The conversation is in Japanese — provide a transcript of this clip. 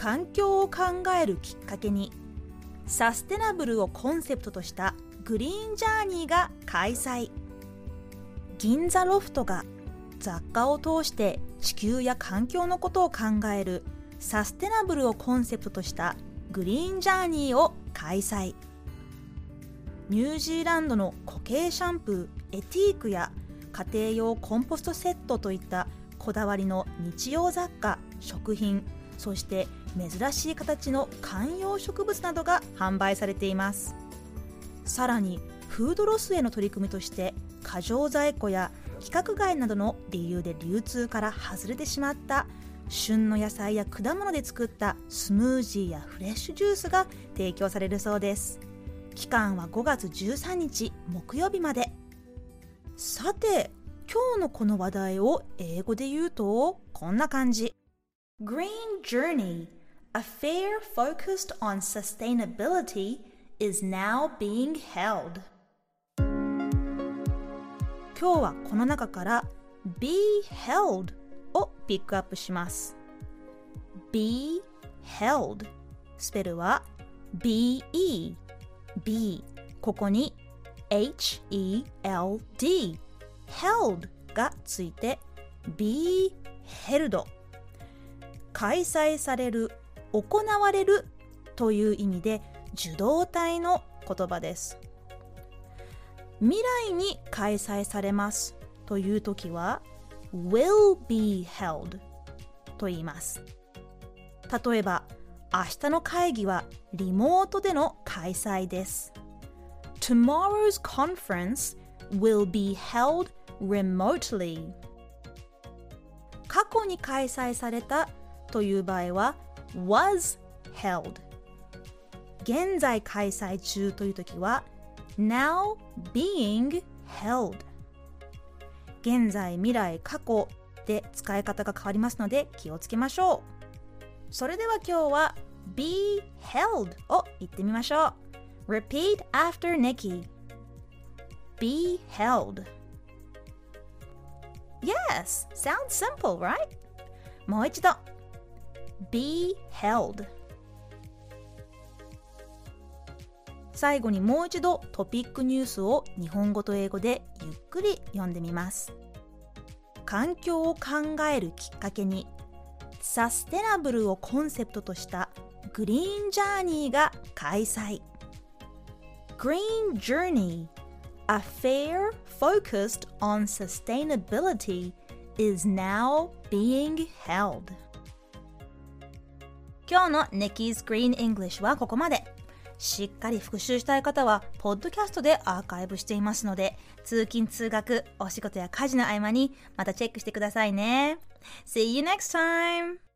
環境を考えるきっかけにサステナブルをコンセプトとしたグリーンジャーニーが開催。銀座ロフトが雑貨を通して地球や環境のことを考えるサステナブルをコンセプトとしたグリーンジャーニーを開催。ニュージーランドの固形シャンプーエティークや家庭用コンポストセットといったこだわりの日用雑貨食品そして珍しい形の観葉植物などが販売されています。さらにフードロスへの取り組みとして過剰在庫や規格外などの理由で流通から外れてしまった旬の野菜や果物で作ったスムージーやフレッシュジュースが提供されるそうです。期間は5月13日木曜日まで。さて今日のこの話題を英語で言うとこんな感じ。Green Journey A fair focused on sustainability is now being held 今日はこの中から be held をピックアップします be held スペルは be B ここに h-e-l-d held がついて be held 開催される行われるという意味で受動体の言葉です。未来に開催されます。という時は will be held と言います。例えば明日の会議はリモートでの開催です。Tomorrow's conference will be held remotely 過去に開催されたという場合は was held 現在開催中という時は now being held 現在未来過去で使い方が変わりますので気をつけましょうそれでは今日は be held を言ってみましょう repeat after Nikki be held Yes, sounds simple, right? もう一度 be held. 最後にもう一度トピックニュースを日本語と英語でゆっくり読んでみます。環境を考えるきっかけにサステナブルをコンセプトとしたグリーンジャーニーが開催。Green Journey A fair focused on sustainability is now being held. 今日の Nikki's Green English はここまでしっかり復習したい方は、ポッドキャストでアーカイブしていますので、通勤通学、お仕事や家事の合間にまたチェックしてくださいね。See you next time!